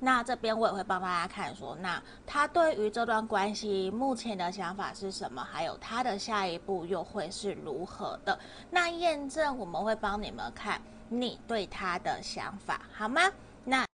那这边我也会帮大家看说那他对于这段关系目前的想法是什么？还有他的下一步又会是如何的？那验证我们会帮你们看你对他的想法好吗？那